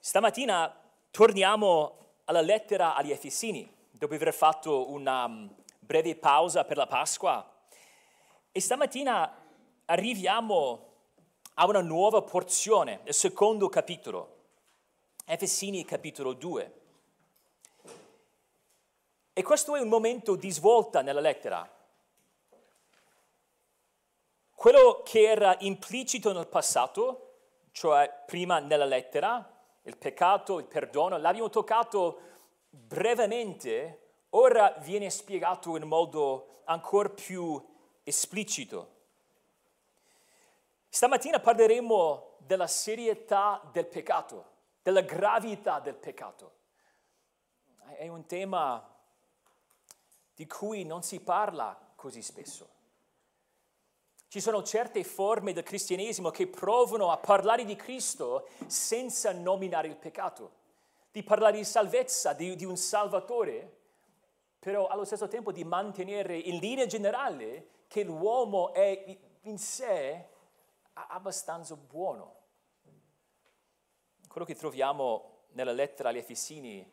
Stamattina torniamo alla lettera agli Efesini, dopo aver fatto una um, breve pausa per la Pasqua. E stamattina arriviamo a una nuova porzione, il secondo capitolo, Efesini capitolo 2. E questo è un momento di svolta nella lettera. Quello che era implicito nel passato, cioè prima nella lettera, il peccato, il perdono, l'abbiamo toccato brevemente, ora viene spiegato in modo ancora più esplicito. Stamattina parleremo della serietà del peccato, della gravità del peccato. È un tema di cui non si parla così spesso. Ci sono certe forme del cristianesimo che provano a parlare di Cristo senza nominare il peccato, di parlare di salvezza, di, di un Salvatore, però allo stesso tempo di mantenere in linea generale che l'uomo è in sé abbastanza buono. Quello che troviamo nella lettera agli Efesini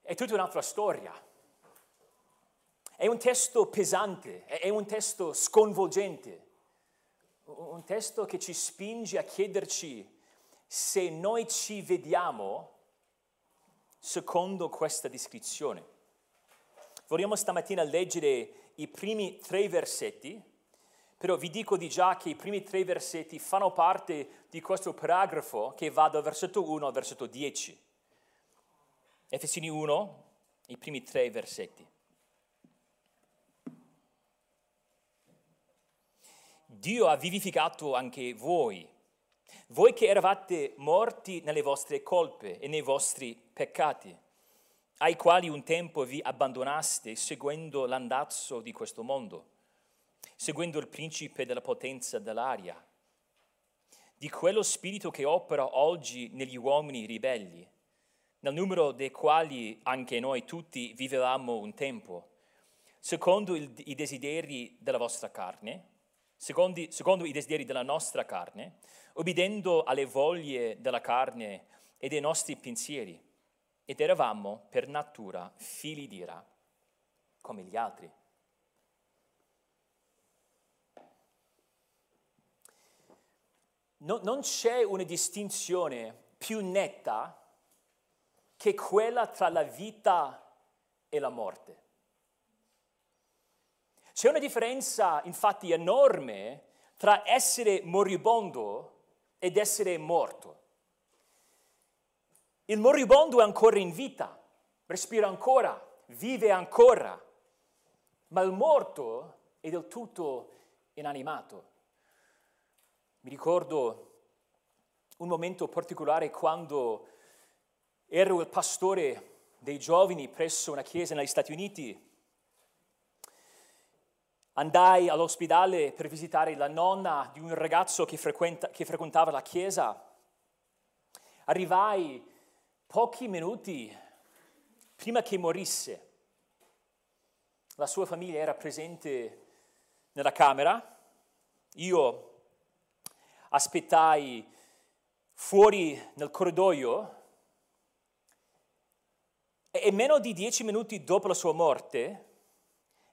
è tutta un'altra storia è un testo pesante, è un testo sconvolgente, un testo che ci spinge a chiederci se noi ci vediamo secondo questa descrizione. Vogliamo stamattina leggere i primi tre versetti, però vi dico di già che i primi tre versetti fanno parte di questo paragrafo che va dal versetto 1 al versetto 10. Efesini 1, i primi tre versetti. Dio ha vivificato anche voi, voi che eravate morti nelle vostre colpe e nei vostri peccati, ai quali un tempo vi abbandonaste seguendo l'andazzo di questo mondo, seguendo il principe della potenza dell'aria, di quello spirito che opera oggi negli uomini ribelli, nel numero dei quali anche noi tutti vivevamo un tempo, secondo il, i desideri della vostra carne secondo, secondo i desideri della nostra carne, obbedendo alle voglie della carne e dei nostri pensieri, ed eravamo per natura figli di ira, come gli altri. No, non c'è una distinzione più netta che quella tra la vita e la morte. C'è una differenza infatti enorme tra essere moribondo ed essere morto. Il moribondo è ancora in vita, respira ancora, vive ancora, ma il morto è del tutto inanimato. Mi ricordo un momento particolare quando ero il pastore dei giovani presso una chiesa negli Stati Uniti Andai all'ospedale per visitare la nonna di un ragazzo che, che frequentava la chiesa. Arrivai pochi minuti prima che morisse. La sua famiglia era presente nella camera. Io aspettai fuori nel corridoio e meno di dieci minuti dopo la sua morte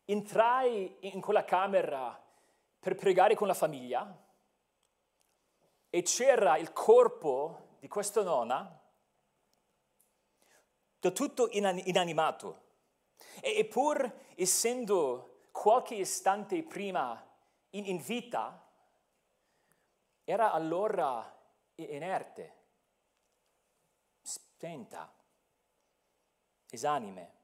entrai in quella camera per pregare con la famiglia e c'era il corpo di questa nonna del tutto inanimato. E, pur essendo qualche istante prima in vita, era allora inerte, spenta, esanime.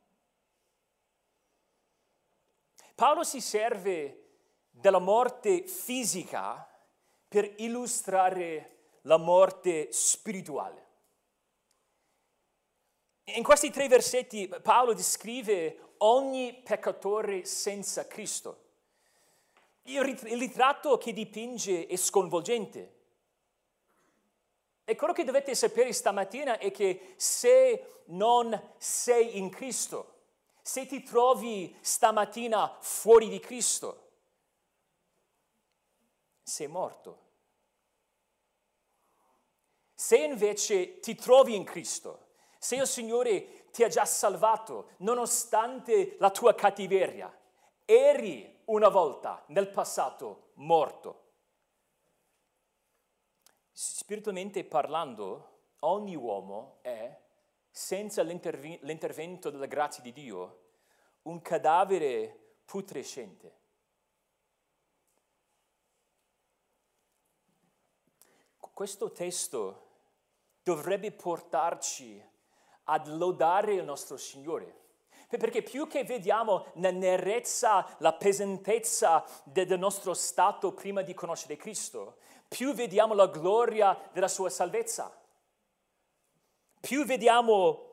Paolo si serve della morte fisica per illustrare la morte spirituale. In questi tre versetti Paolo descrive ogni peccatore senza Cristo. Il ritratto che dipinge è sconvolgente. E quello che dovete sapere stamattina è che se non sei in Cristo, se ti trovi stamattina fuori di Cristo, sei morto. Se invece ti trovi in Cristo, se il Signore ti ha già salvato, nonostante la tua cattiveria, eri una volta nel passato morto. Spiritualmente parlando, ogni uomo è, senza l'interv- l'intervento della grazia di Dio, un cadavere putrescente. Questo testo dovrebbe portarci ad lodare il nostro Signore. Perché più che vediamo la nerezza, la pesantezza del nostro stato prima di conoscere Cristo, più vediamo la gloria della sua salvezza. Più vediamo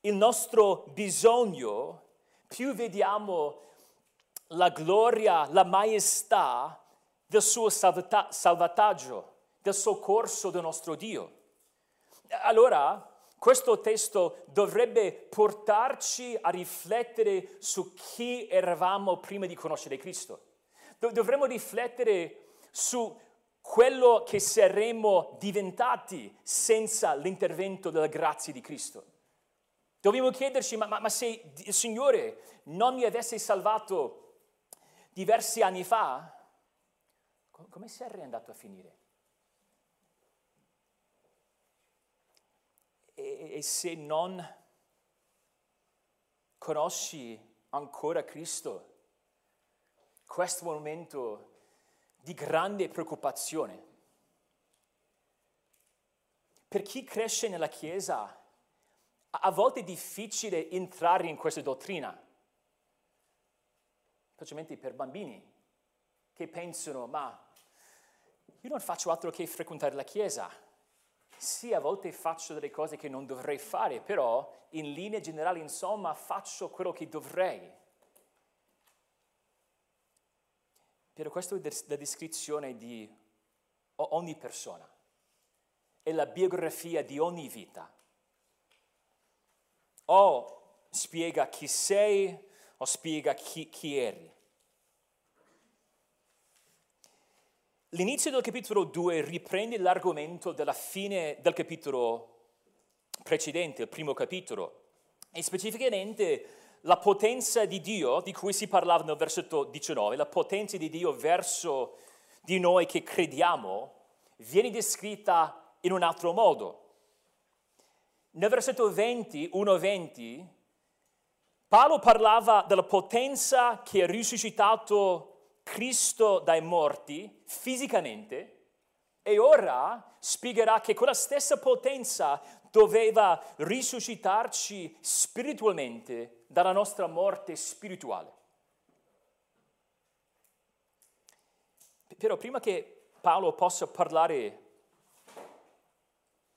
il nostro bisogno, più vediamo la gloria, la maestà del suo salvataggio, del soccorso del nostro Dio. Allora, questo testo dovrebbe portarci a riflettere su chi eravamo prima di conoscere Cristo. Dovremmo riflettere su quello che saremmo diventati senza l'intervento della grazia di Cristo. Dobbiamo chiederci, ma, ma, ma se il Signore non mi avesse salvato diversi anni fa, come sarei andato a finire? E, e se non conosci ancora Cristo, questo momento di grande preoccupazione. Per chi cresce nella Chiesa, a volte è difficile entrare in questa dottrina, specialmente per bambini che pensano, ma io non faccio altro che frequentare la Chiesa, sì, a volte faccio delle cose che non dovrei fare, però in linea generale, insomma, faccio quello che dovrei. Però questa è la descrizione di ogni persona, è la biografia di ogni vita. O spiega chi sei o spiega chi, chi eri. L'inizio del capitolo 2 riprende l'argomento della fine del capitolo precedente, il primo capitolo, e specificamente la potenza di Dio di cui si parlava nel versetto 19, la potenza di Dio verso di noi che crediamo, viene descritta in un altro modo. Nel versetto 20, 1-20, Paolo parlava della potenza che ha risuscitato Cristo dai morti fisicamente e ora spiegherà che quella stessa potenza doveva risuscitarci spiritualmente dalla nostra morte spirituale. Però prima che Paolo possa parlare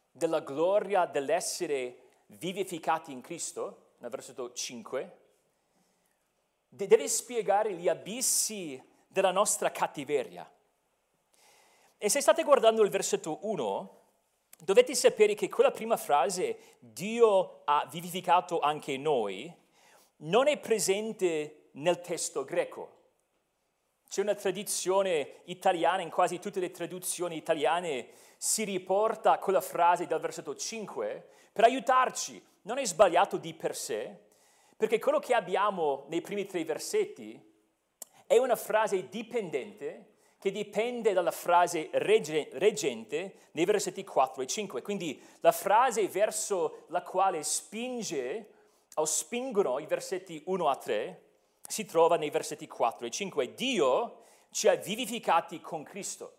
della gloria dell'essere vivificati in Cristo, nel versetto 5, deve spiegare gli abissi della nostra cattiveria. E se state guardando il versetto 1, dovete sapere che quella prima frase, Dio ha vivificato anche noi, non è presente nel testo greco. C'è una tradizione italiana, in quasi tutte le traduzioni italiane si riporta quella frase dal versetto 5 per aiutarci. Non è sbagliato di per sé, perché quello che abbiamo nei primi tre versetti è una frase dipendente che dipende dalla frase reggente nei versetti 4 e 5. Quindi la frase verso la quale spinge o spingono i versetti 1 a 3 si trova nei versetti 4 e 5. Dio ci ha vivificati con Cristo.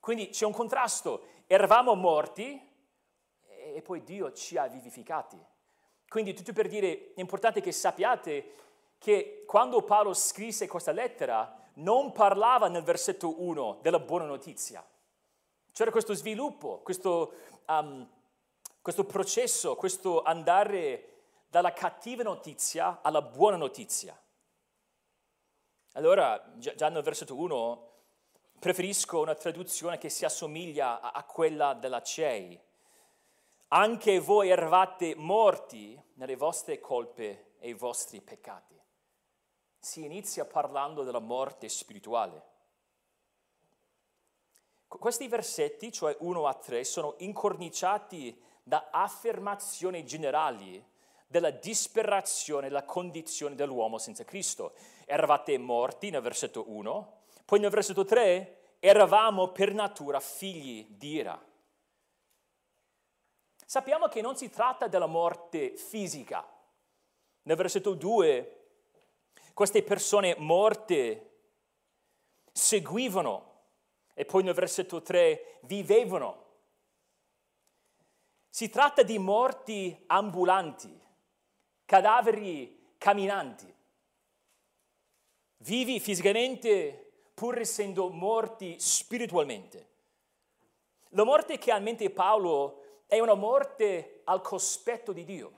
Quindi c'è un contrasto. Eravamo morti e poi Dio ci ha vivificati. Quindi tutto per dire, è importante che sappiate che quando Paolo scrisse questa lettera non parlava nel versetto 1 della buona notizia. C'era questo sviluppo, questo, um, questo processo, questo andare dalla cattiva notizia alla buona notizia. Allora, già nel versetto 1, preferisco una traduzione che si assomiglia a quella della CEI. Anche voi eravate morti nelle vostre colpe e i vostri peccati si inizia parlando della morte spirituale. Questi versetti, cioè 1 a 3, sono incorniciati da affermazioni generali della disperazione, della condizione dell'uomo senza Cristo. Eravate morti nel versetto 1, poi nel versetto 3 eravamo per natura figli di ira. Sappiamo che non si tratta della morte fisica. Nel versetto 2 queste persone morte seguivano e poi nel versetto 3 vivevano. Si tratta di morti ambulanti, cadaveri camminanti, vivi fisicamente pur essendo morti spiritualmente. La morte che ha in mente Paolo è una morte al cospetto di Dio,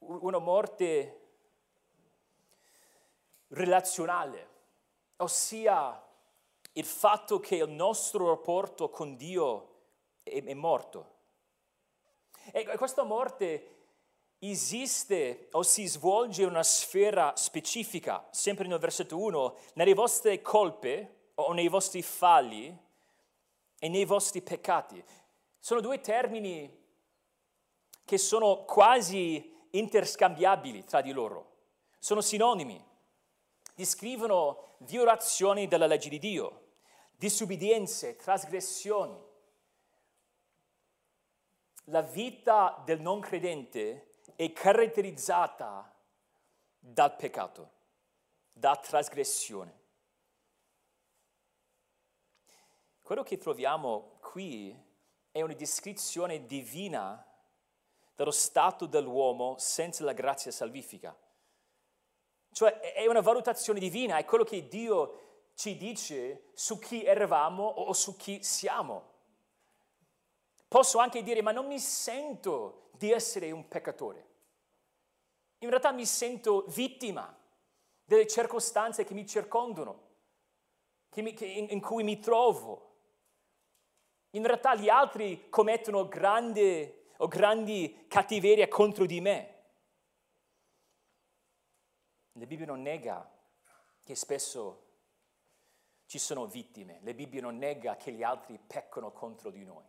una morte relazionale, ossia il fatto che il nostro rapporto con Dio è, è morto. E questa morte esiste o si svolge in una sfera specifica, sempre nel versetto 1, nelle vostre colpe o nei vostri falli e nei vostri peccati. Sono due termini che sono quasi interscambiabili tra di loro, sono sinonimi, descrivono violazioni della legge di Dio disubbidienze, trasgressioni. La vita del non credente è caratterizzata dal peccato, da trasgressione. Quello che troviamo qui è una descrizione divina dello stato dell'uomo senza la grazia salvifica. Cioè è una valutazione divina, è quello che Dio ci dice su chi eravamo o su chi siamo. Posso anche dire, ma non mi sento di essere un peccatore. In realtà mi sento vittima delle circostanze che mi circondano, che mi, che in, in, cui mi trovo. In realtà gli altri commettono grandi o grandi cattiverie contro di me. La Bibbia non nega che spesso ci sono vittime. La Bibbia non nega che gli altri peccano contro di noi.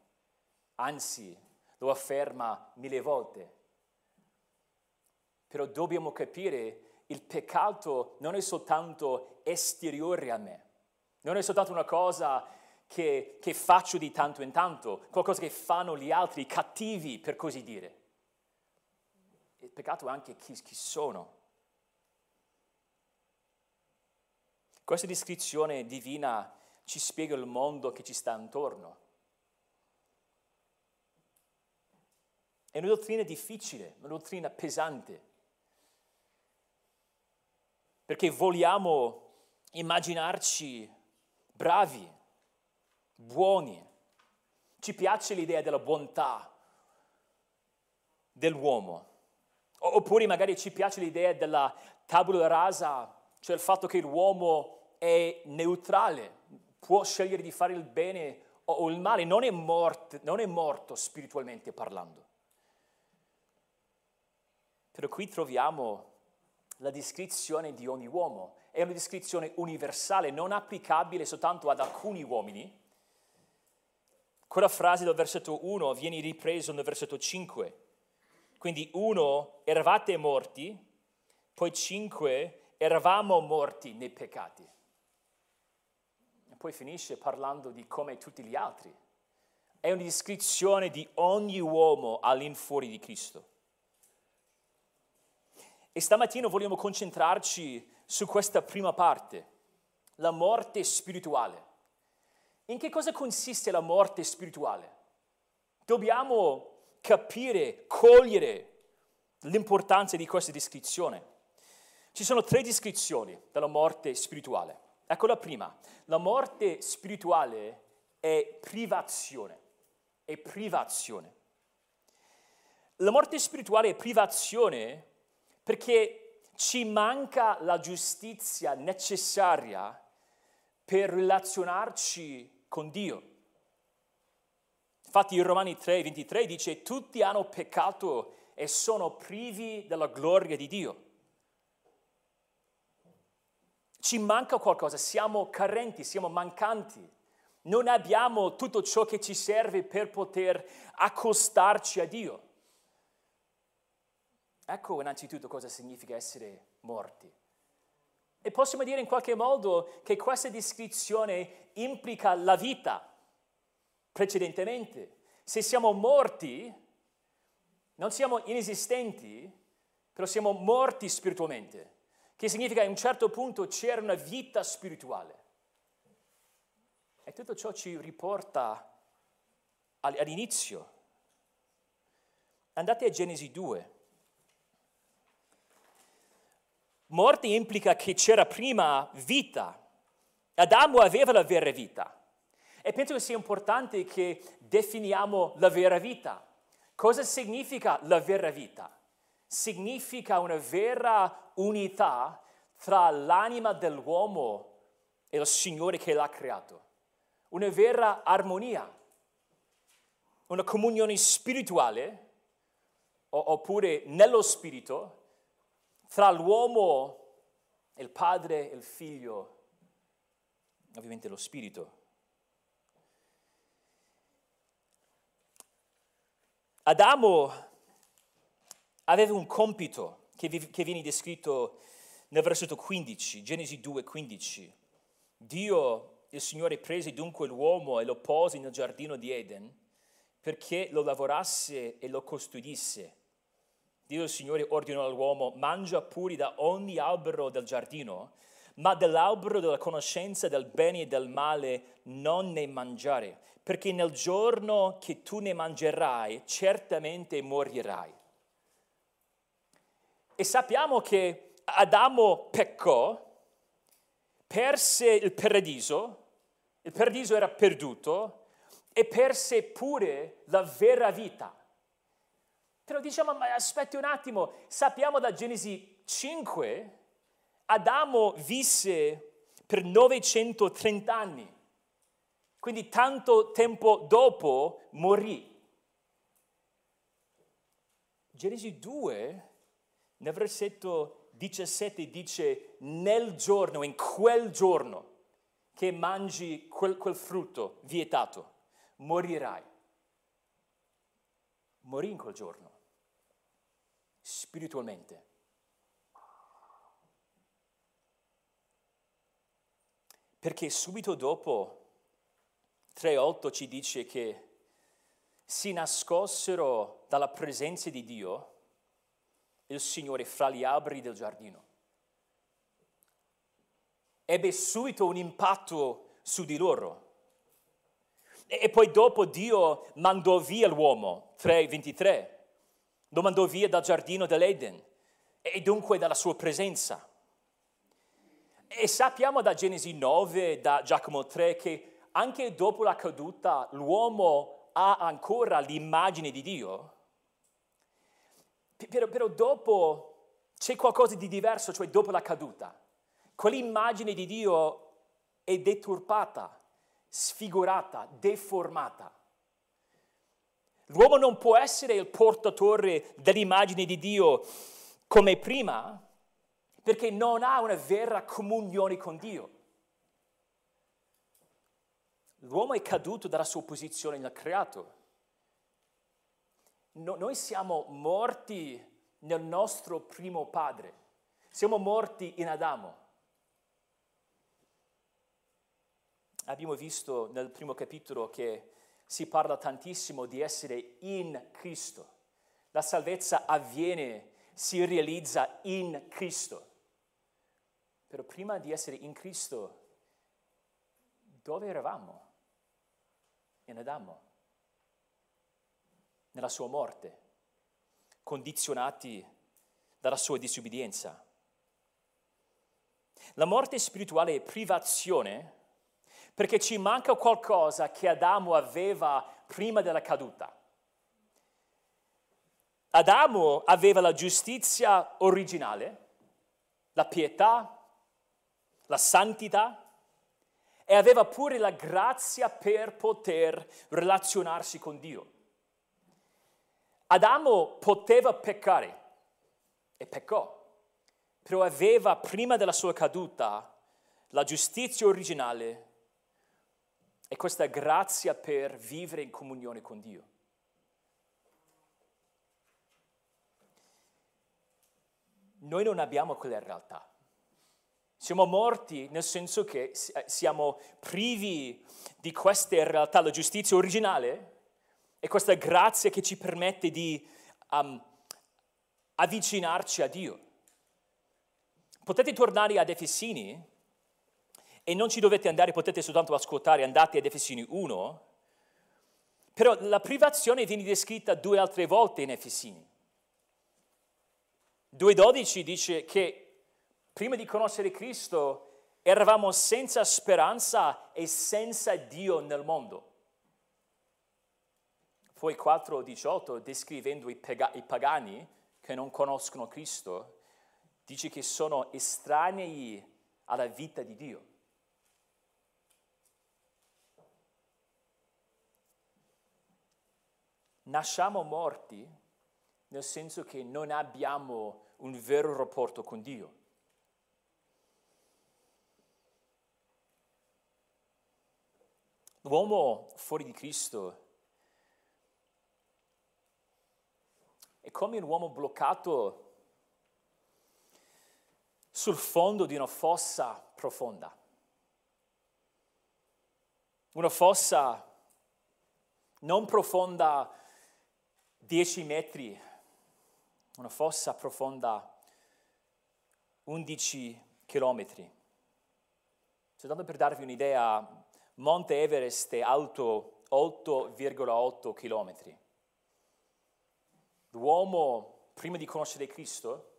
Anzi, lo afferma mille volte. Però dobbiamo capire il peccato non è soltanto esteriore a me, non è soltanto una cosa che, che faccio di tanto in tanto, qualcosa che fanno gli altri cattivi, per così dire. Il peccato è anche chi, chi sono. Questa descrizione divina ci spiega il mondo che ci sta intorno. È una dottrina difficile, una dottrina pesante, perché vogliamo immaginarci bravi, buoni, ci piace l'idea della bontà dell'uomo, oppure magari ci piace l'idea della tabula rasa, cioè il fatto che l'uomo è neutrale, può scegliere di fare il bene o il male, non è, morto, non è morto spiritualmente parlando. Però qui troviamo la descrizione di ogni uomo, è una descrizione universale, non applicabile soltanto ad alcuni uomini. Quella frase del versetto 1 viene ripresa nel versetto 5. Quindi 1, eravate morti, poi 5, eravamo morti nei peccati poi finisce parlando di come tutti gli altri. È una descrizione di ogni uomo all'infuori di Cristo. E stamattina vogliamo concentrarci su questa prima parte, la morte spirituale. In che cosa consiste la morte spirituale? Dobbiamo capire, cogliere l'importanza di questa descrizione. Ci sono tre descrizioni della morte spirituale. Ecco la prima, la morte spirituale è privazione, è privazione. La morte spirituale è privazione perché ci manca la giustizia necessaria per relazionarci con Dio. Infatti in Romani 3, 23 dice tutti hanno peccato e sono privi della gloria di Dio. Ci manca qualcosa, siamo carenti, siamo mancanti Non abbiamo tutto ciò che ci serve per poter accostarci a Dio. Ecco innanzitutto cosa significa essere morti. E possiamo dire in qualche modo che questa descrizione implica la vita precedentemente. Se siamo morti, non siamo inesistenti, però siamo morti spiritualmente, che significa a un certo punto c'era una vita spirituale. E tutto ciò ci riporta all'inizio. Andate a Genesi 2. Morte implica che c'era prima vita. Adamo aveva la vera vita. E penso che sia importante che definiamo la vera vita. Cosa significa la vera vita? Significa una vera unità tra l'anima dell'uomo e il Signore che l'ha creato. Una vera armonia, una comunione spirituale, oppure nello spirito, tra l'uomo, il padre e il figlio, ovviamente lo spirito. Adamo aveva un compito che, che viene descritto nel versetto 15, Genesi 2, 15. Dio, il Signore, prese dunque l'uomo e lo pose nel giardino di Eden perché lo lavorasse e lo custodisse. Dio il Signore ordinò all'uomo, mangia pure da ogni albero del giardino, ma dell'albero della conoscenza del bene e del male non ne mangiare, perché nel giorno che tu ne mangerai certamente morirai. E sappiamo che Adamo peccò, perse il paradiso, il paradiso era perduto e perse pure la vera vita. Però diciamo, ma aspetti un attimo, sappiamo da Genesi 5, Adamo visse per 930 anni, quindi tanto tempo dopo morì. Genesi 2, nel versetto 17 dice, nel giorno, in quel giorno che mangi quel, quel frutto vietato, morirai. Morì in quel giorno spiritualmente. Perché subito dopo 3.8 ci dice che si nascossero dalla presenza di Dio il Signore fra gli alberi del giardino. Ebbe subito un impatto su di loro. E poi dopo Dio mandò via l'uomo, 3.23 lo mandò via dal giardino dell'Eden e dunque dalla sua presenza. E sappiamo da Genesi 9, da Giacomo 3, che anche dopo la caduta l'uomo ha ancora l'immagine di Dio. Però, però dopo c'è qualcosa di diverso, cioè dopo la caduta. Quell'immagine di Dio è deturpata, sfigurata, deformata. L'uomo non può essere il portatore dell'immagine di Dio come prima perché non ha una vera comunione con Dio. L'uomo è caduto dalla sua posizione nel creato. No, noi siamo morti nel nostro primo padre, siamo morti in Adamo. Abbiamo visto nel primo capitolo che si parla tantissimo di essere in Cristo. La salvezza avviene, si realizza in Cristo. Però prima di essere in Cristo, dove eravamo? In Adamo, nella sua morte, condizionati dalla sua disobbedienza. La morte spirituale è privazione perché ci manca qualcosa che Adamo aveva prima della caduta. Adamo aveva la giustizia originale, la pietà, la santità e aveva pure la grazia per poter relazionarsi con Dio. Adamo poteva peccare e peccò, però aveva prima della sua caduta la giustizia originale è questa grazia per vivere in comunione con Dio. Noi non abbiamo quella realtà. Siamo morti nel senso che eh, siamo privi di queste realtà, la giustizia originale è questa grazia che ci permette di um, avvicinarci a Dio. Potete tornare ad Efesini e non ci dovete andare, potete soltanto ascoltare, andate ad Efesini 1, però la privazione viene descritta due altre volte in Efesini. 2.12 dice che prima di conoscere Cristo eravamo senza speranza e senza Dio nel mondo. Poi 4.18, descrivendo i, pagani che non conoscono Cristo, dice che sono estranei alla vita di Dio. Nasciamo morti nel senso che non abbiamo un vero rapporto con Dio. L'uomo fuori di Cristo come un uomo bloccato sul fondo di una fossa profonda. Una fossa non profonda 10 metri, una fossa profonda 11 chilometri. Soltanto per darvi un'idea, Monte Everest è alto 8,8 chilometri. L'uomo, prima di conoscere Cristo,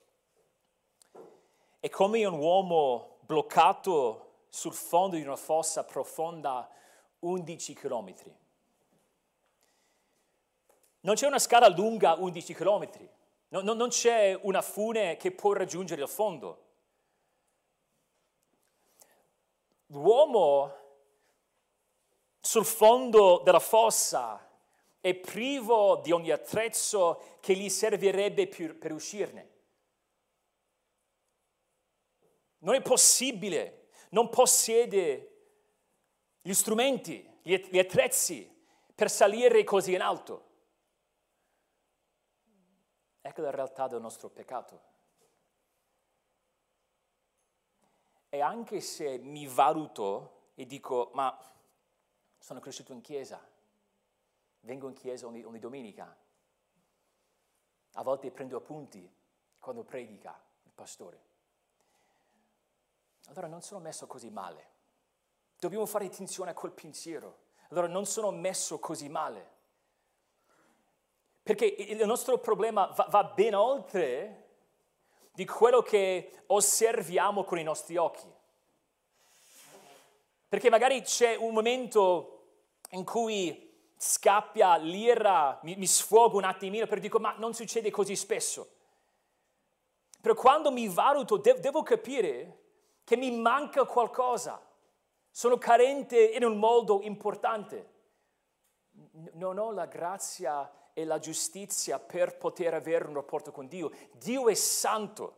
è come un uomo bloccato sul fondo di una fossa profonda 11 chilometri. Non c'è una scala lunga 11 chilometri. No, no, non c'è una fune che può raggiungere il fondo. L'uomo sul fondo della fossa è privo di ogni attrezzo che gli servirebbe per, uscirne. Non è possibile, non possiede gli strumenti, gli attrezzi per salire così in alto. Ecco la realtà del nostro peccato. E anche se mi valuto e dico, ma sono cresciuto in chiesa, vengo in chiesa ogni, ogni domenica, a volte prendo appunti quando predica il pastore. Allora non sono messo così male. Dobbiamo fare attenzione a quel pensiero. Allora non sono messo così male. Perché il nostro problema va, va ben oltre di quello che osserviamo con i nostri occhi. Perché magari c'è un momento in cui scappia l'ira, mi, mi sfogo un attimino per dire ma non succede così spesso. Però quando mi valuto de- devo capire che mi manca qualcosa, sono carente in un modo importante. Non ho la grazia e la giustizia per poter avere un rapporto con Dio. Dio è santo.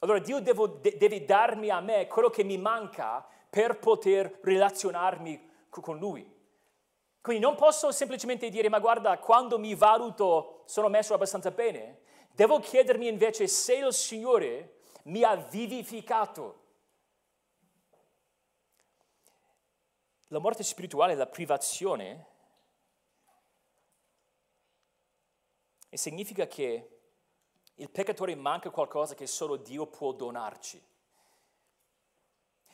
Allora Dio devo, de, deve darmi a me quello che mi manca per poter relazionarmi con Lui. Quindi non posso semplicemente dire, ma guarda, quando mi valuto sono messo abbastanza bene. Devo chiedermi invece se il Signore mi ha vivificato. La morte spirituale, la privazione, significa che il peccatore manca qualcosa che solo Dio può donarci.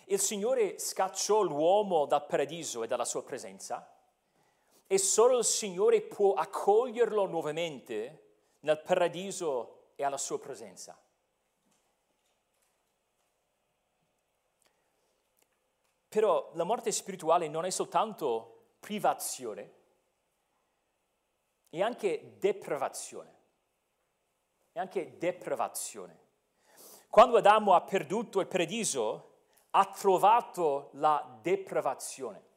Il Signore scacciò l'uomo dal paradiso e dalla sua presenza e solo il Signore può accoglierlo nuovamente nel paradiso e alla sua presenza. Però la morte spirituale non è soltanto privazione, e anche depravazione. E anche depravazione. Quando Adamo ha perduto il paradiso, ha trovato la depravazione.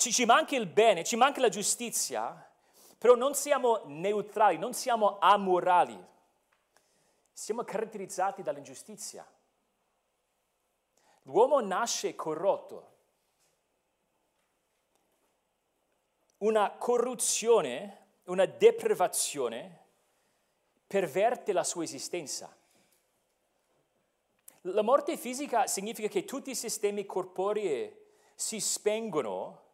Ci, ci manca il bene, ci manca la giustizia, però non siamo neutrali, non siamo amorali. Siamo caratterizzati dall'ingiustizia. L'uomo nasce corrotto una corruzione, una deprivazione perverte la sua esistenza. La morte fisica significa che tutti i sistemi corporei si spengono,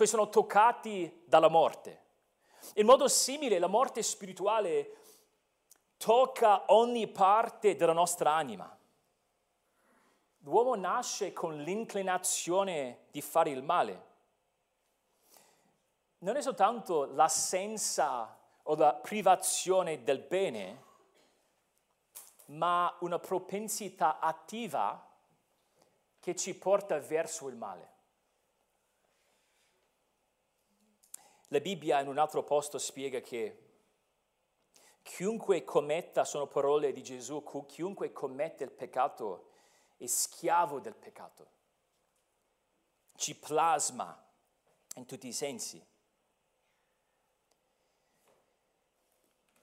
cioè sono toccati dalla morte. In modo simile la morte spirituale tocca ogni parte della nostra anima. L'uomo nasce con l'inclinazione di fare il male. Non è soltanto l'assenza o la privazione del bene, ma una propensità attiva che ci porta verso il male. La Bibbia in un altro posto spiega che chiunque commetta, sono parole di Gesù, chiunque commette il peccato è schiavo del peccato. Ci plasma in tutti i sensi.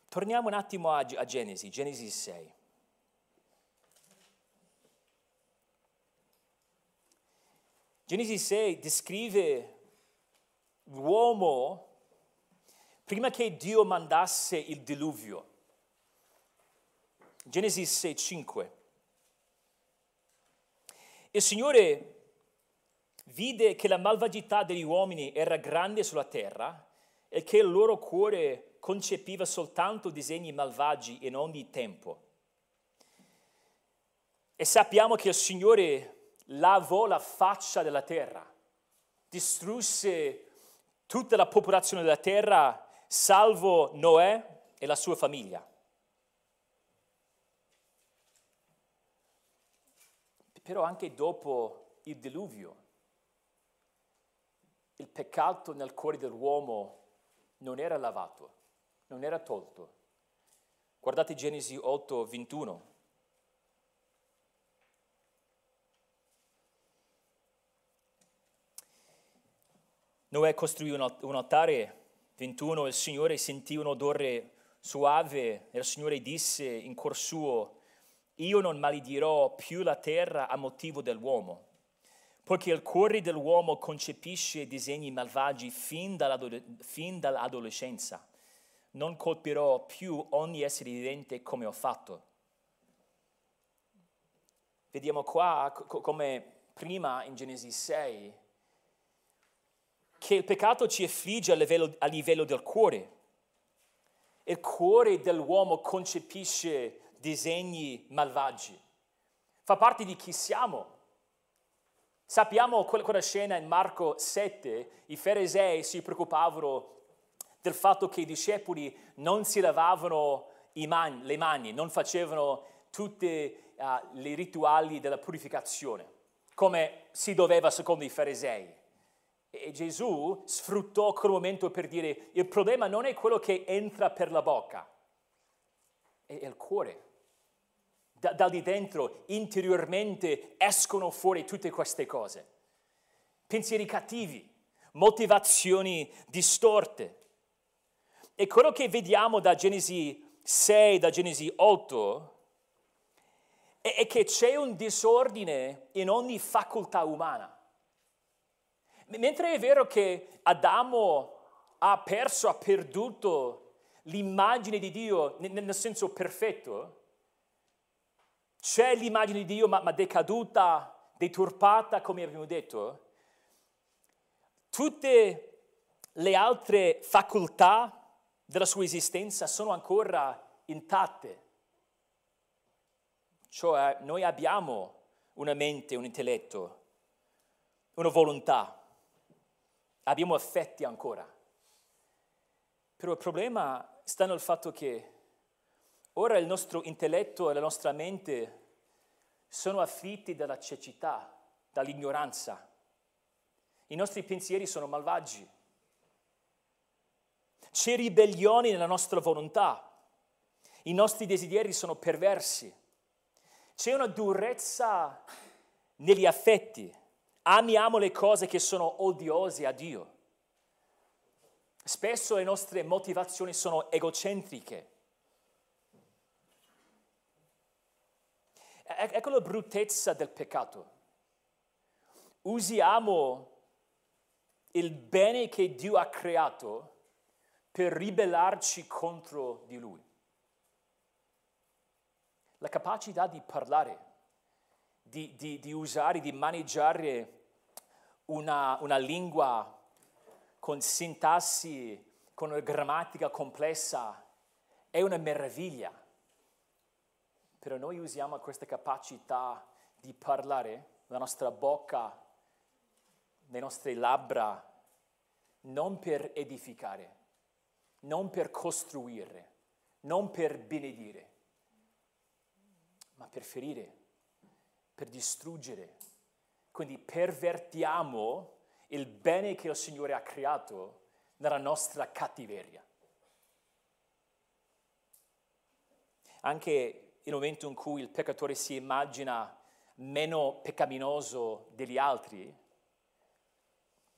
Torniamo un attimo a, a Genesi, Genesi 6. Genesi 6 descrive l'uomo prima che Dio mandasse il diluvio. Genesi 6, 5. Il Signore vide che la malvagità degli uomini era grande sulla terra e che il loro cuore concepiva soltanto disegni malvagi in ogni tempo. E sappiamo che il Signore lavò la faccia della terra, distrusse tutta la popolazione della terra, salvo Noè e la sua famiglia. Però anche dopo il diluvio, il peccato nel cuore dell'uomo non era lavato, non era tolto. Guardate Genesi 8, 21. Noè costruì un altare, 21, il Signore sentì un odore suave e il Signore disse in cuor suo, io non maledirò più la terra a motivo dell'uomo, poiché il cuore dell'uomo concepisce disegni malvagi fin, fin dall'adolescenza. Non colpirò più ogni essere vivente come ho fatto. Vediamo qua come prima in Genesi 6 che il peccato ci affligge a livello, a livello del cuore. Il cuore dell'uomo concepisce disegni malvagi. Fa parte di chi siamo. Sappiamo quella scena in Marco 7, i farisei si preoccupavano del fatto che i discepoli non si lavavano mani, le mani, non facevano tutti uh, i rituali della purificazione, come si doveva secondo i farisei. E Gesù sfruttò quel momento per dire il problema non è quello che entra per la bocca, è il cuore. Da, da di dentro, interiormente, escono fuori tutte queste cose. Pensieri cattivi, motivazioni distorte. E quello che vediamo da Genesi 6, da Genesi 8, è, è che c'è un disordine in ogni facoltà umana. Mentre è vero che Adamo ha perso, ha perduto l'immagine di Dio nel senso perfetto, c'è l'immagine di Dio ma, ma decaduta, deturpata, come abbiamo detto, tutte le altre facoltà della sua esistenza sono ancora intatte. Cioè noi abbiamo una mente, un intelletto, una volontà abbiamo affetti ancora. Però il problema sta nel fatto che ora il nostro intelletto e la nostra mente sono afflitti dalla cecità, dall'ignoranza. I nostri pensieri sono malvagi. C'è ribellione nella nostra volontà. I nostri desideri sono perversi. C'è una durezza negli affetti amiamo le cose che sono odiose a Dio. Spesso le nostre motivazioni sono egocentriche. Ecco la bruttezza del peccato. Usiamo il bene che Dio ha creato per ribellarci contro di Lui. La capacità di parlare, di, di, di usare, di maneggiare una, una lingua con sintassi, con una grammatica complessa, è una meraviglia. Però noi usiamo questa capacità di parlare, la nostra bocca, le nostre labbra, non per edificare, non per costruire, non per benedire, ma per ferire, per distruggere. Quindi pervertiamo il bene che il Signore ha creato nella nostra cattiveria. Anche il momento in cui il peccatore si immagina meno peccaminoso degli altri,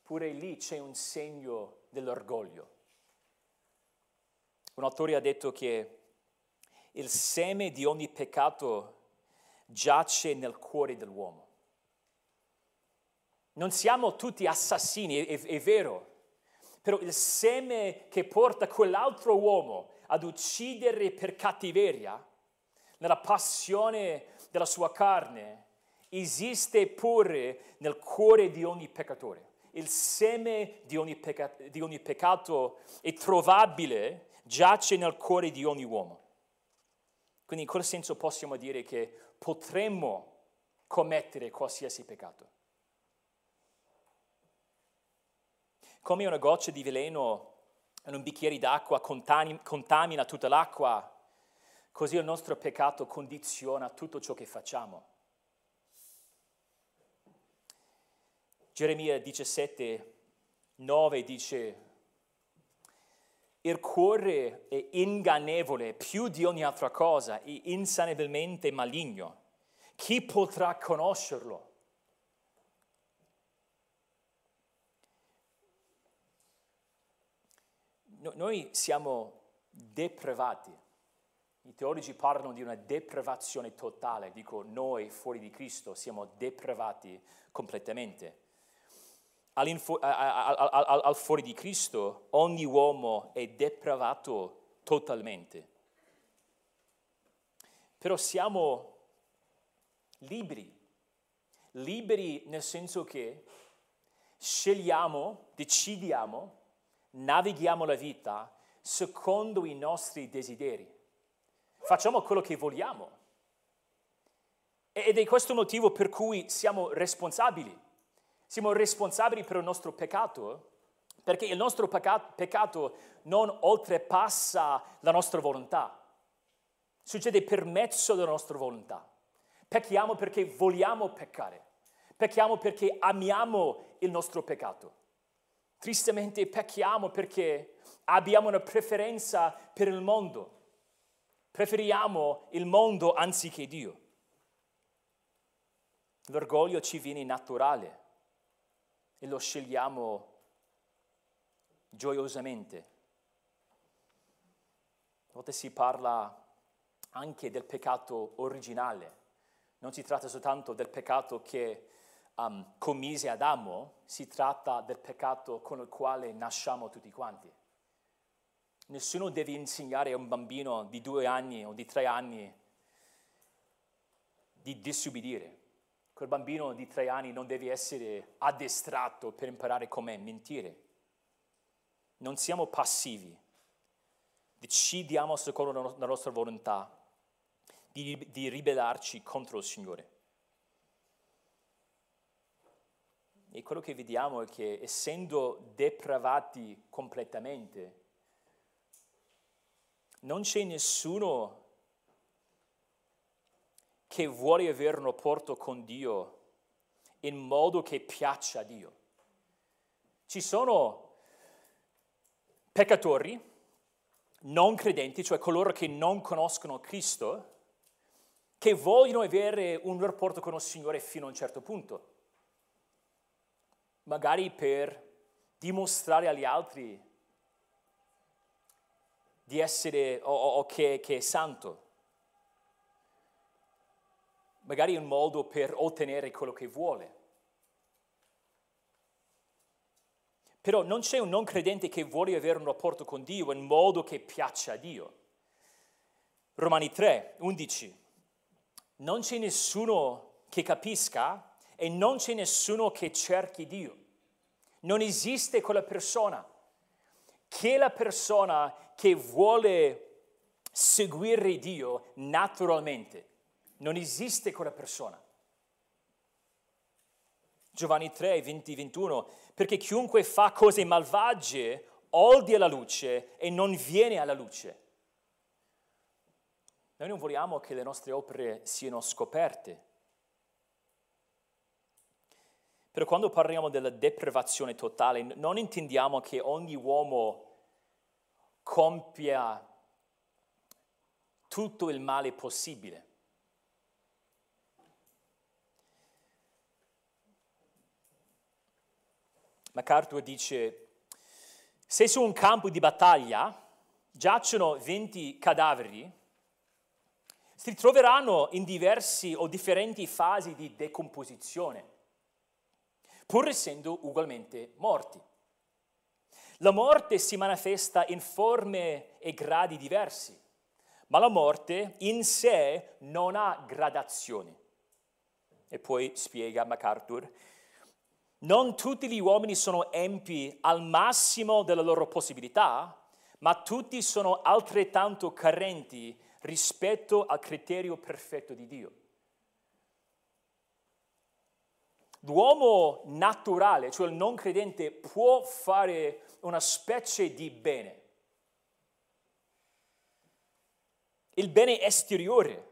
pure lì c'è un segno dell'orgoglio. Un autore ha detto che il seme di ogni peccato giace nel cuore dell'uomo. Non siamo tutti assassini, è, è vero, però il seme che porta quell'altro uomo ad uccidere per cattiveria, nella passione della sua carne, esiste pure nel cuore di ogni peccatore. Il seme di ogni, pecca- di ogni peccato è trovabile, giace nel cuore di ogni uomo. Quindi in quel senso possiamo dire che potremmo commettere qualsiasi peccato. Come una goccia di veleno in un bicchiere d'acqua contamina tutta l'acqua, così il nostro peccato condiziona tutto ciò che facciamo. Geremia 17, 9 dice, il cuore è ingannevole più di ogni altra cosa e insanibilmente maligno. Chi potrà conoscerlo? Noi siamo depravati. I teologi parlano di una deprivazione totale, dico noi fuori di Cristo siamo depravati completamente. Al, al, al fuori di Cristo ogni uomo è depravato totalmente. Però siamo liberi, liberi nel senso che scegliamo, decidiamo navighiamo la vita secondo i nostri desideri. Facciamo quello che vogliamo. Ed è questo motivo per cui siamo responsabili. Siamo responsabili per il nostro peccato, perché il nostro peccato non oltrepassa la nostra volontà. Succede per mezzo della nostra volontà. Pecchiamo perché vogliamo peccare. Pecchiamo perché amiamo il nostro peccato. Tristemente pecchiamo perché abbiamo una preferenza per il mondo. Preferiamo il mondo anziché Dio. L'orgoglio ci viene naturale e lo scegliamo gioiosamente. A volte si parla anche del peccato originale. Non si tratta soltanto del peccato che um, commise Adamo, si tratta del peccato con il quale nasciamo tutti quanti. Nessuno deve insegnare a un bambino di due anni o di tre anni di disubbidire. Quel bambino di tre anni non deve essere addestrato per imparare come mentire. Non siamo passivi. Decidiamo secondo la nostra volontà di ribellarci contro il Signore. E quello che vediamo è che essendo depravati completamente, non c'è nessuno che vuole avere un rapporto con Dio in modo che piaccia a Dio. Ci sono peccatori, non credenti, cioè coloro che non conoscono Cristo, che vogliono avere un rapporto con il Signore fino a un certo punto magari per dimostrare agli altri di essere o, o, o che, che è santo. Magari un modo per ottenere quello che vuole. Però non c'è un non credente che vuole avere un rapporto con Dio in modo che piaccia a Dio. Romani 3, 11. Non c'è nessuno che capisca e non c'è nessuno che cerchi Dio. Non esiste quella persona. Che la persona che vuole seguire Dio naturalmente. Non esiste quella persona. Giovanni 3, 20, 21, perché chiunque fa cose malvagie odia la luce e non viene alla luce. Noi non vogliamo che le nostre opere siano scoperte. Però quando parliamo della deprivazione totale, non intendiamo che ogni uomo compia tutto il male possibile. MacArthur dice, se su un campo di battaglia giacciono 20 cadaveri, si troveranno in diversi o differenti fasi di decomposizione, pur essendo ugualmente morti. La morte si manifesta in forme e gradi diversi, ma la morte in sé non ha gradazioni. E poi spiega MacArthur, non tutti gli uomini sono empi al massimo della loro possibilità, ma tutti sono altrettanto carenti rispetto al criterio perfetto di Dio. L'uomo naturale, cioè il non credente, può fare una specie di bene. Il bene esteriore.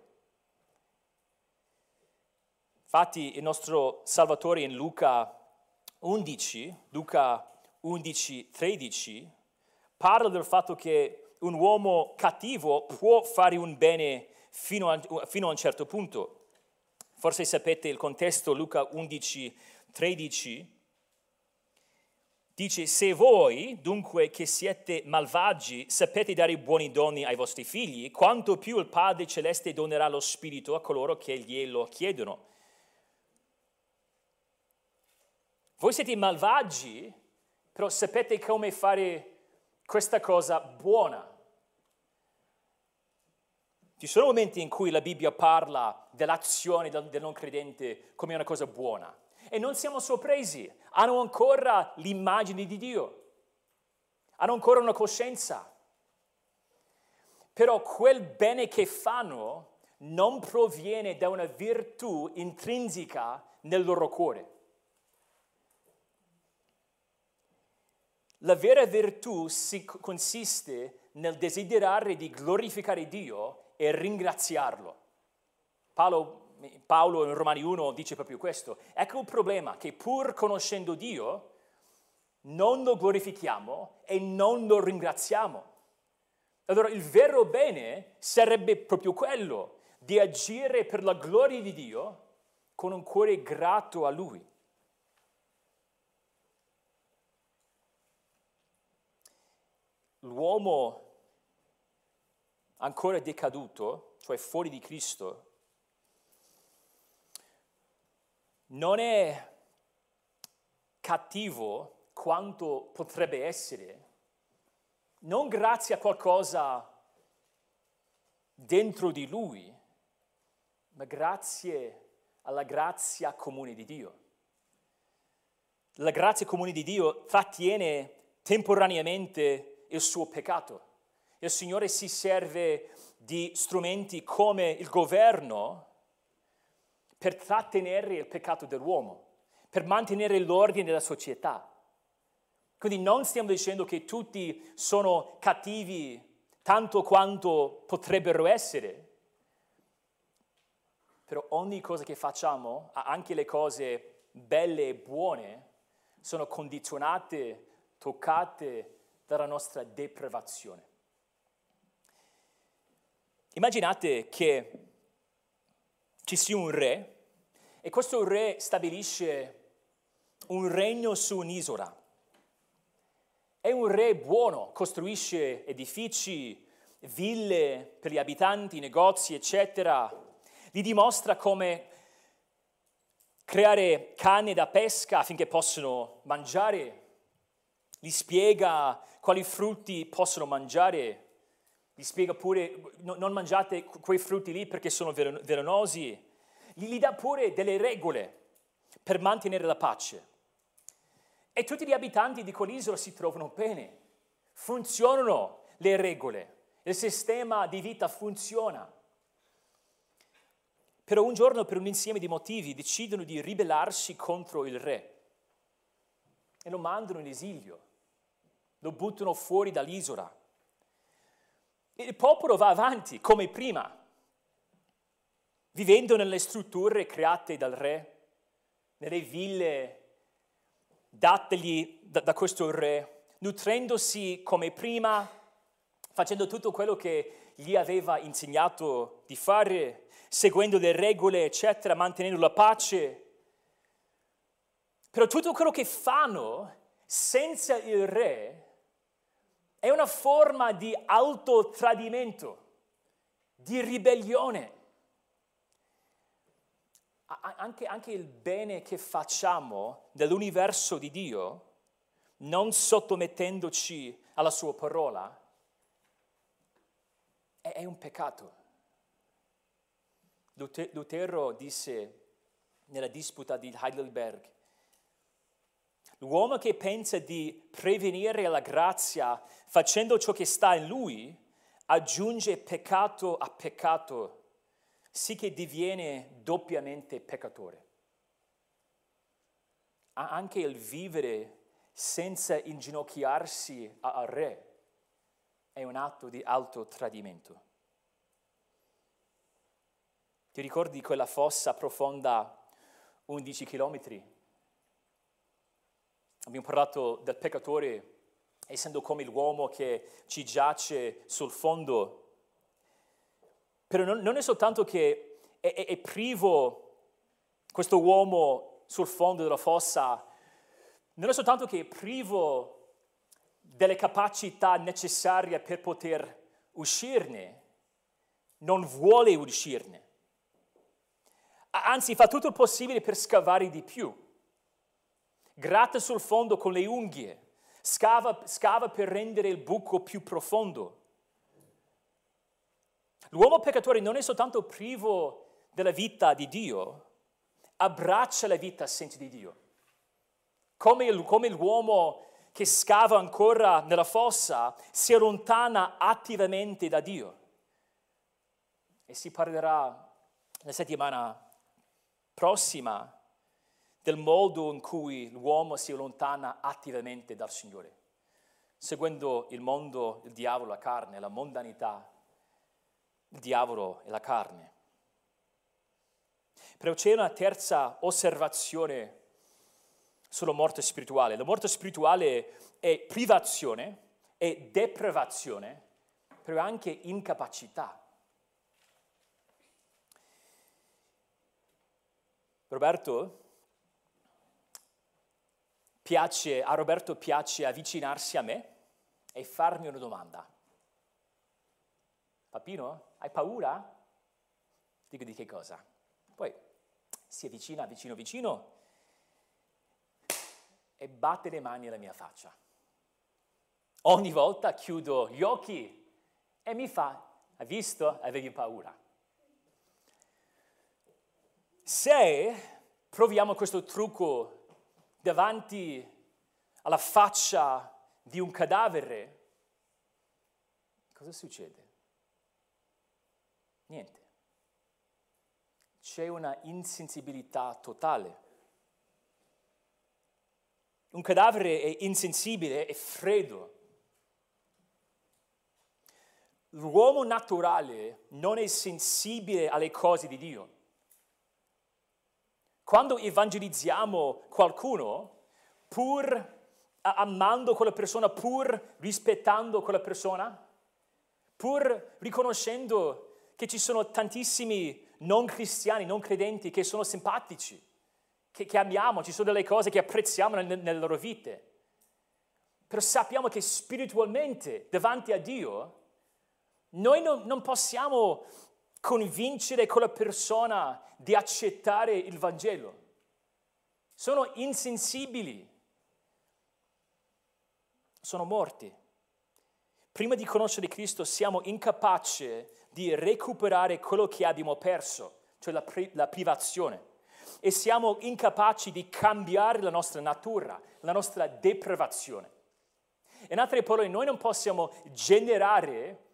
Infatti il nostro Salvatore in Luca 11, Luca 11, 13, parla del fatto che un uomo cattivo può fare un bene fino a, fino a un certo punto. Forse sapete il contesto, Luca 11, 13, dice, se voi, dunque che siete malvagi, sapete dare buoni doni ai vostri figli, quanto più il Padre Celeste donerà lo Spirito a coloro che glielo chiedono. Voi siete malvagi, però sapete come fare questa cosa buona. Ci sono momenti in cui la Bibbia parla dell'azione del, non credente come una cosa buona e non siamo sorpresi, hanno ancora l'immagine di Dio, hanno ancora una coscienza. Però quel bene che fanno non proviene da una virtù intrinseca nel loro cuore. La vera virtù consiste nel desiderare di glorificare Dio e ringraziarlo. Paolo, Paolo in Romani 1 dice proprio questo. Ecco il problema, che pur conoscendo Dio, non lo glorifichiamo e non lo ringraziamo. Allora il vero bene sarebbe proprio quello, di agire per la gloria di Dio con un cuore grato a Lui. l'uomo ancora decaduto, cioè fuori di Cristo, non è cattivo quanto potrebbe essere, non grazie a qualcosa dentro di lui, ma grazie alla grazia comune di Dio. La grazia comune di Dio trattiene temporaneamente il suo peccato. Il Signore si serve di strumenti come il governo per trattenere il peccato dell'uomo, per mantenere l'ordine della società. Quindi non stiamo dicendo che tutti sono cattivi tanto quanto potrebbero essere, però ogni cosa che facciamo, anche le cose belle e buone, sono condizionate, toccate dalla nostra deprivazione. Immaginate che ci sia un re e questo re stabilisce un regno su un'isola. È un re buono, costruisce edifici, ville per gli abitanti, negozi, eccetera. Gli dimostra come creare canne da pesca affinché possano mangiare gli spiega quali frutti possono mangiare, gli spiega pure no, non mangiate quei frutti lì perché sono velenosi, gli dà pure delle regole per mantenere la pace. E tutti gli abitanti di quell'isola si trovano bene, funzionano le regole, il sistema di vita funziona. Però un giorno, per un insieme di motivi, decidono di ribellarsi contro il re e lo mandano in esilio, lo buttano fuori dall'isola. Il popolo va avanti come prima, vivendo nelle strutture create dal re, nelle ville dategli da, da questo re, nutrendosi come prima, facendo tutto quello che gli aveva insegnato di fare, seguendo le regole, eccetera, mantenendo la pace. Però tutto quello che fanno senza il re è una forma di autotradimento, di ribellione. Anche, anche, il bene che facciamo nell'universo di Dio, non sottomettendoci alla sua parola, è, un peccato. Lutero disse nella disputa di Heidelberg, L'uomo che pensa di prevenire la grazia facendo ciò che sta in lui, aggiunge peccato a peccato, sì che diviene doppiamente peccatore. Anche il vivere senza inginocchiarsi al re è un atto di alto tradimento. Ti ricordi quella fossa profonda 11 chilometri? Abbiamo parlato del peccatore essendo come l'uomo che ci giace sul fondo. Però non, non è soltanto che è, è, è privo questo uomo sul fondo della fossa, non è soltanto che è privo delle capacità necessarie per poter uscirne, non vuole uscirne. Anzi, fa tutto il possibile per scavare di più gratta sul fondo con le unghie, scava, scava per rendere il buco più profondo. L'uomo peccatore non è soltanto privo della vita di Dio, abbraccia la vita senza di Dio. Come, il, come l'uomo che scava ancora nella fossa si allontana attivamente da Dio. E si parlerà la settimana prossima del modo in cui l'uomo si allontana attivamente dal Signore, seguendo il mondo, il diavolo, la carne, la mondanità, il diavolo e la carne. Però c'è una terza osservazione sulla morte spirituale. La morte spirituale è privazione, è deprivazione, però anche incapacità. Roberto piace, a Roberto piace avvicinarsi a me e farmi una domanda. Papino, hai paura? Dico di che cosa? Poi si avvicina vicino vicino e batte le mani alla mia faccia. Ogni volta chiudo gli occhi e mi fa, hai visto? Avevi paura. Se proviamo questo trucco davanti alla faccia di un cadavere, cosa succede? Niente. C'è una insensibilità totale. Un cadavere è insensibile, è freddo. L'uomo naturale non è sensibile alle cose di Dio. Quando evangelizziamo qualcuno, pur amando quella persona, pur rispettando quella persona, pur riconoscendo che ci sono tantissimi non cristiani, non credenti che sono simpatici, che, che amiamo, ci sono delle cose che apprezziamo nelle, nelle loro vite. Però sappiamo che spiritualmente, davanti a Dio, noi non, non possiamo convincere quella persona di accettare il Vangelo. Sono insensibili. sono morti. Prima di conoscere Cristo siamo incapaci di recuperare quello che abbiamo perso, cioè la, pri- la privazione. E siamo incapaci di cambiare la nostra natura, la nostra deprivazione. In altre parole, noi non possiamo generare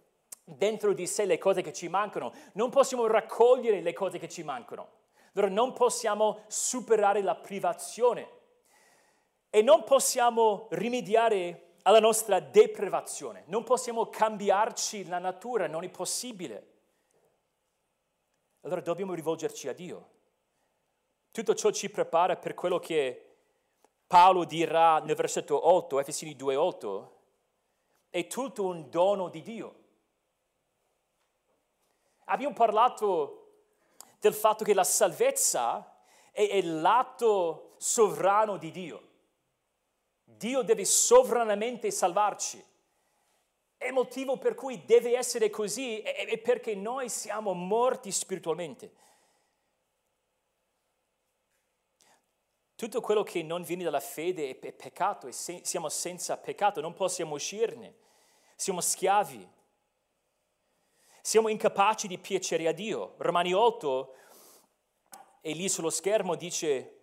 dentro di sé le cose che ci mancano, non possiamo raccogliere le cose che ci mancano. Allora non possiamo superare la privazione e non possiamo rimediare alla nostra deprivazione, non possiamo cambiarci la natura, non è possibile. Allora dobbiamo rivolgerci a Dio. Tutto ciò ci prepara per quello che Paolo dirà nel versetto 8, Efesini 2:8, è tutto un dono di Dio. Abbiamo parlato del fatto che la salvezza è, l'atto sovrano di Dio. Dio deve sovranamente salvarci. E il motivo per cui deve essere così è, perché noi siamo morti spiritualmente. Tutto quello che non viene dalla fede è, peccato e siamo senza peccato, non possiamo uscirne. Siamo schiavi. Siamo incapaci di piacere a Dio. Romani 8, e lì sullo schermo dice,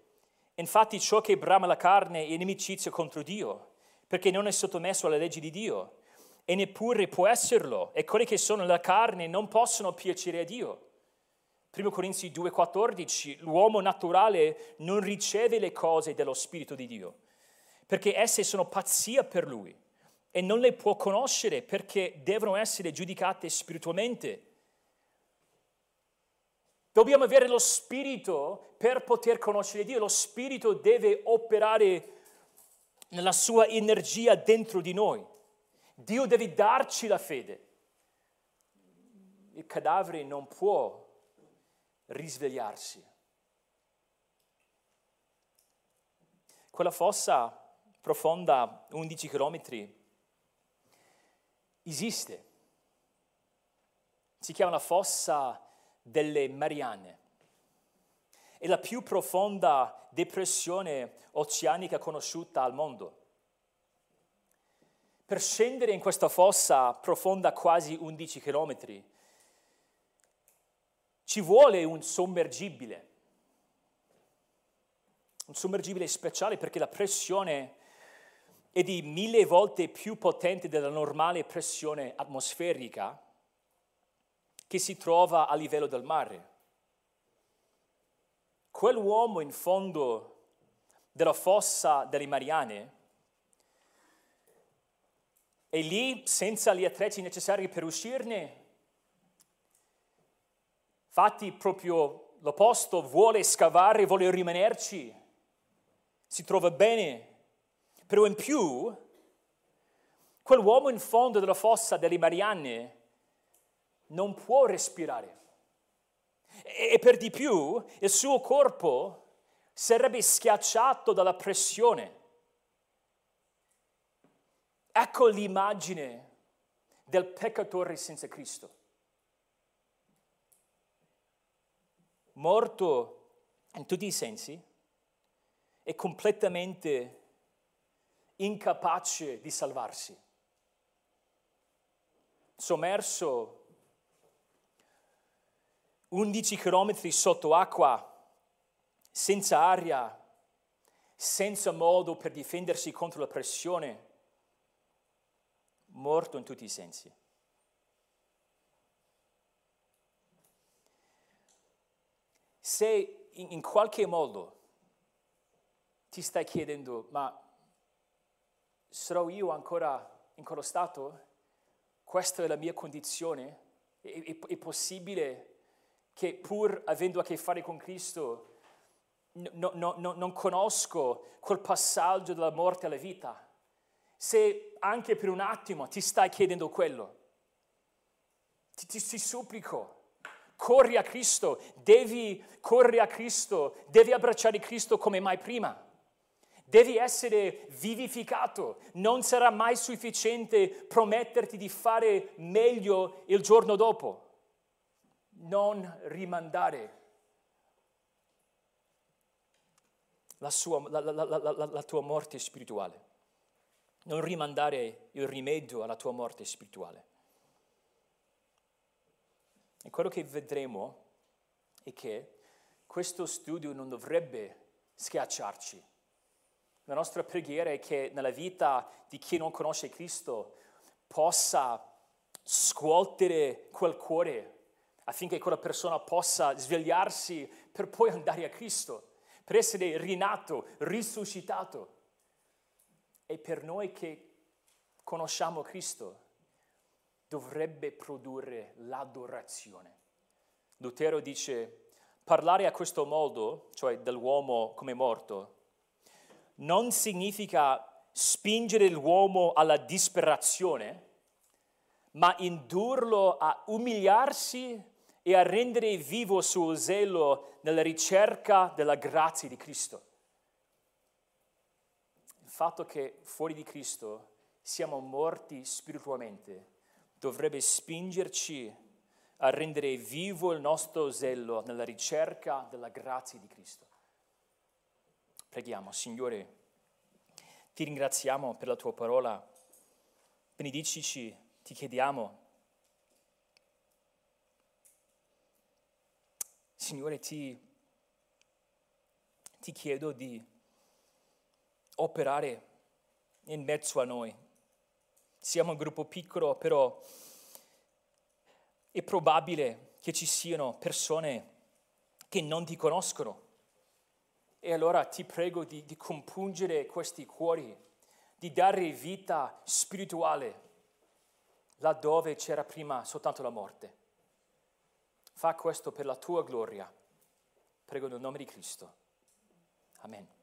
infatti ciò che brama la carne è inimicizia contro Dio, perché non è sottomesso alle leggi di Dio, e neppure può esserlo, e quelli che sono nella carne non possono piacere a Dio. 1 Corinzi 2,14, l'uomo naturale non riceve le cose dello Spirito di Dio, perché esse sono pazzia per lui e non le può conoscere perché devono essere giudicate spiritualmente. Dobbiamo avere lo Spirito per poter conoscere Dio, lo Spirito deve operare nella sua energia dentro di noi. Dio deve darci la fede. Il cadavere non può risvegliarsi. Quella fossa profonda 11 km esiste. Si chiama la fossa delle Marianne. È la più profonda depressione oceanica conosciuta al mondo. Per scendere in questa fossa profonda quasi 11 km ci vuole un sommergibile, un sommergibile speciale perché la pressione è di mille volte più potente della normale pressione atmosferica che si trova a livello del mare. Quell'uomo in fondo della fossa delle Mariane è lì senza gli attrezzi necessari per uscirne. Infatti proprio l'opposto vuole scavare, vuole rimanerci, si trova bene, però in più quell'uomo in fondo della fossa delle Marianne non può respirare. E, per di più il suo corpo sarebbe schiacciato dalla pressione. Ecco l'immagine del peccatore senza Cristo. Morto in tutti i sensi e completamente incapace di salvarsi. Sommerso 11 km sotto acqua, senza aria, senza modo per difendersi contro la pressione, morto in tutti i sensi. Se in qualche modo ti stai chiedendo, ma sarò io ancora in quello stato? Questa è la mia condizione? È, è, è possibile che pur avendo a che fare con Cristo no, no, no, non conosco quel passaggio dalla morte alla vita, se anche per un attimo ti stai chiedendo quello, ti, ti, ti supplico, corri a Cristo, devi correre a Cristo, devi abbracciare Cristo come mai prima. Devi essere vivificato, non sarà mai sufficiente prometterti di fare meglio il giorno dopo non rimandare la, sua, la, la, la tua morte spirituale. non rimandare il rimedio alla tua morte spirituale. E quello che vedremo è che questo studio non dovrebbe schiacciarci. La nostra preghiera è che nella vita di chi non conosce Cristo possa scuotere quel cuore affinché quella persona possa svegliarsi per poi andare a Cristo, per essere rinato, risuscitato. E per noi che conosciamo Cristo dovrebbe produrre l'adorazione. Lutero dice, parlare a questo modo, cioè dell'uomo come morto, non significa spingere l'uomo alla disperazione, ma indurlo a umiliarsi e a rendere vivo il suo zelo nella ricerca della grazia di Cristo. Il fatto che fuori di Cristo siamo morti spiritualmente dovrebbe spingerci a rendere vivo il nostro zelo nella ricerca della grazia di Cristo. Preghiamo, Signore, ti ringraziamo per la tua parola, benedicici, ti chiediamo. Signore, ti, ti chiedo di operare in mezzo a noi. Siamo un gruppo piccolo, però è probabile che ci siano persone che non ti conoscono. E allora ti prego di, di compungere questi cuori, di dare vita spirituale laddove c'era prima soltanto la morte. Fa questo per la tua gloria. Prego nel nome di Cristo. Amen.